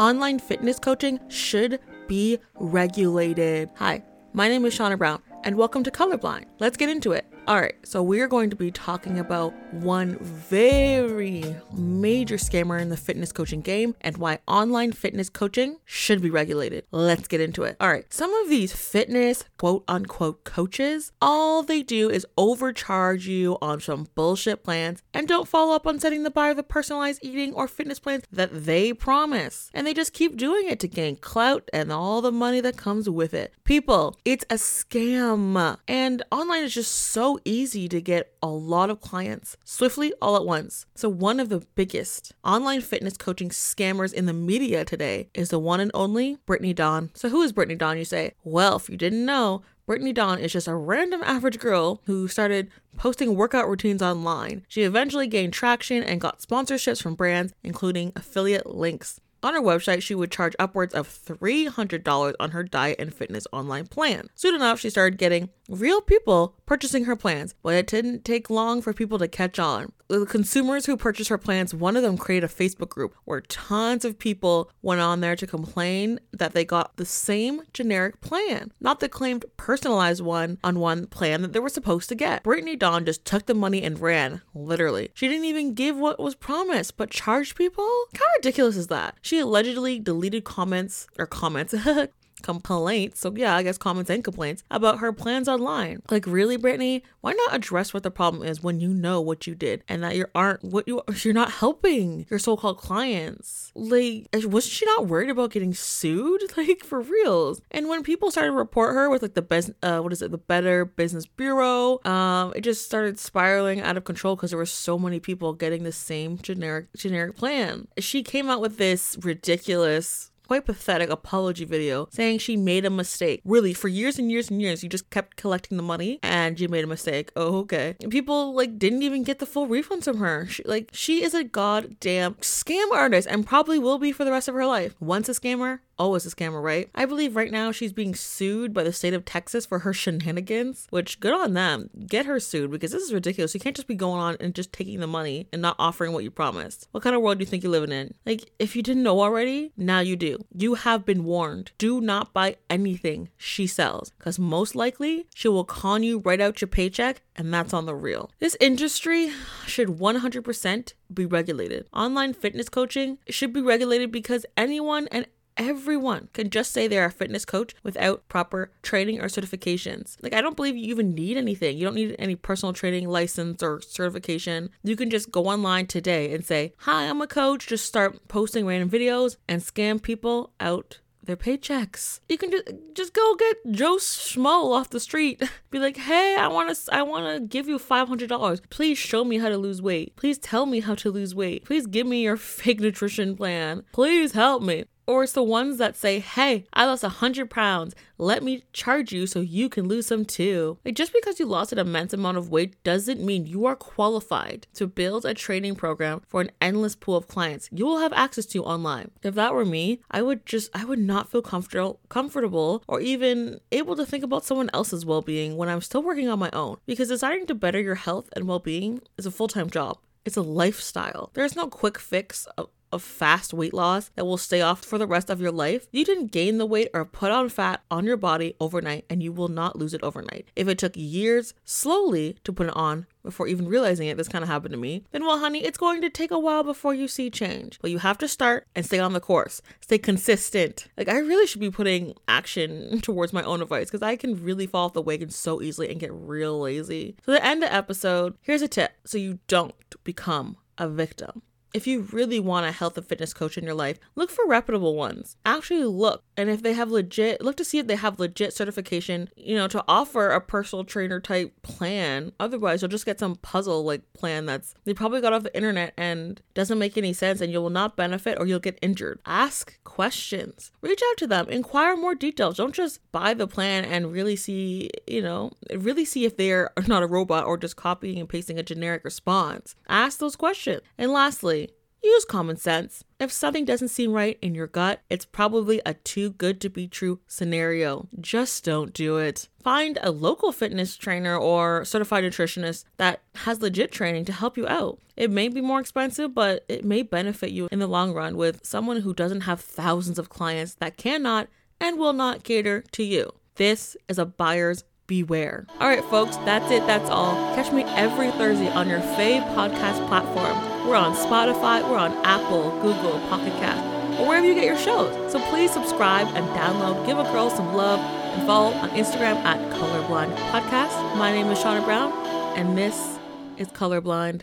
online fitness coaching should be regulated. Hi, my name is Shanna Brown, and welcome to Colorblind. Let's get into it. All right, so we are going to be talking about one very major scammer in the fitness coaching game and why online fitness coaching should be regulated. Let's get into it. All right, some of these fitness quote unquote coaches, all they do is overcharge you on some bullshit plans and don't follow up on setting the bar the personalized eating or fitness plans that they promise. And they just keep doing it to gain clout and all the money that comes with it. People, it's a scam. And online is just so easy to get a lot of clients swiftly all at once. So, one of the biggest online fitness coaching scammers in the media today is the one and only Brittany Dawn. So, who is Brittany Dawn? You say, well, if you didn't know, Brittany Dawn is just a random average girl who started posting workout routines online. She eventually gained traction and got sponsorships from brands, including affiliate links. On her website, she would charge upwards of $300 on her diet and fitness online plan. Soon enough, she started getting real people purchasing her plans, but it didn't take long for people to catch on. The consumers who purchased her plans, one of them created a Facebook group where tons of people went on there to complain that they got the same generic plan, not the claimed personalized one on one plan that they were supposed to get. Brittany Dawn just took the money and ran, literally. She didn't even give what was promised, but charged people? How ridiculous is that? She allegedly deleted comments or comments complaints. So yeah, I guess comments and complaints about her plans online. Like really, Brittany, why not address what the problem is when you know what you did and that you aren't what you you're not helping your so-called clients. Like wasn't she not worried about getting sued? Like for reals. And when people started to report her with like the best uh what is it, the Better Business Bureau, um, it just started spiraling out of control because there were so many people getting the same generic generic plan. She came out with this ridiculous quite pathetic apology video saying she made a mistake. Really, for years and years and years, you just kept collecting the money and you made a mistake. Oh, okay. And people like didn't even get the full refunds from her. She, like she is a goddamn scam artist and probably will be for the rest of her life. Once a scammer, Oh, always a scammer, right? I believe right now she's being sued by the state of Texas for her shenanigans, which good on them. Get her sued because this is ridiculous. You can't just be going on and just taking the money and not offering what you promised. What kind of world do you think you're living in? Like, if you didn't know already, now you do. You have been warned. Do not buy anything she sells because most likely she will con you right out your paycheck and that's on the real. This industry should 100% be regulated. Online fitness coaching should be regulated because anyone and everyone can just say they're a fitness coach without proper training or certifications. Like, I don't believe you even need anything. You don't need any personal training license or certification. You can just go online today and say, Hi, I'm a coach. Just start posting random videos and scam people out their paychecks. You can just just go get Joe Schmo off the street. Be like, hey, I want to I want to give you five hundred dollars. Please show me how to lose weight. Please tell me how to lose weight. Please give me your fake nutrition plan. Please help me. Or it's the ones that say, hey, I lost 100 pounds. Let me charge you so you can lose some too. Like, just because you lost an immense amount of weight doesn't mean you are qualified to build a training program for an endless pool of clients you will have access to online. If that were me, I would just, I would not feel comfortable, comfortable or even able to think about someone else's well being when I'm still working on my own. Because deciding to better your health and well being is a full time job. It's a lifestyle. There's no quick fix of fast weight loss that will stay off for the rest of your life, you didn't gain the weight or put on fat on your body overnight and you will not lose it overnight. If it took years slowly to put it on before even realizing it, this kind of happened to me, then well, honey, it's going to take a while before you see change. But you have to start and stay on the course, stay consistent. Like, I really should be putting action towards my own advice because I can really fall off the wagon so easily and get real lazy. So, the end of episode, here's a tip so you don't become a victim if you really want a health and fitness coach in your life, look for reputable ones. Actually look. And if they have legit, look to see if they have legit certification, you know, to offer a personal trainer type plan. Otherwise, you'll just get some puzzle like plan that's they probably got off the internet and doesn't make any sense and you will not benefit or you'll get injured. Ask questions. Reach out to them. Inquire more details. Don't just buy the plan and really see, you know, really see if they're not a robot or just copying and pasting a generic response. Ask those questions. And lastly, use common sense. If something doesn't seem right in your gut, it's probably a too good to be true scenario. Just don't do it. Find a local fitness trainer or certified nutritionist that has legit training to help you out. It may be more expensive, but it may benefit you in the long run with someone who doesn't have thousands of clients that cannot and will not cater to you. This is a buyer's beware. All right, folks, that's it. That's all. Catch me every Thursday on your fave podcast platform. We're on Spotify, we're on Apple, Google, Pocket Cast, or wherever you get your shows. So please subscribe and download. Give a girl some love and follow on Instagram at Colorblind Podcast. My name is Shanna Brown, and this is Colorblind.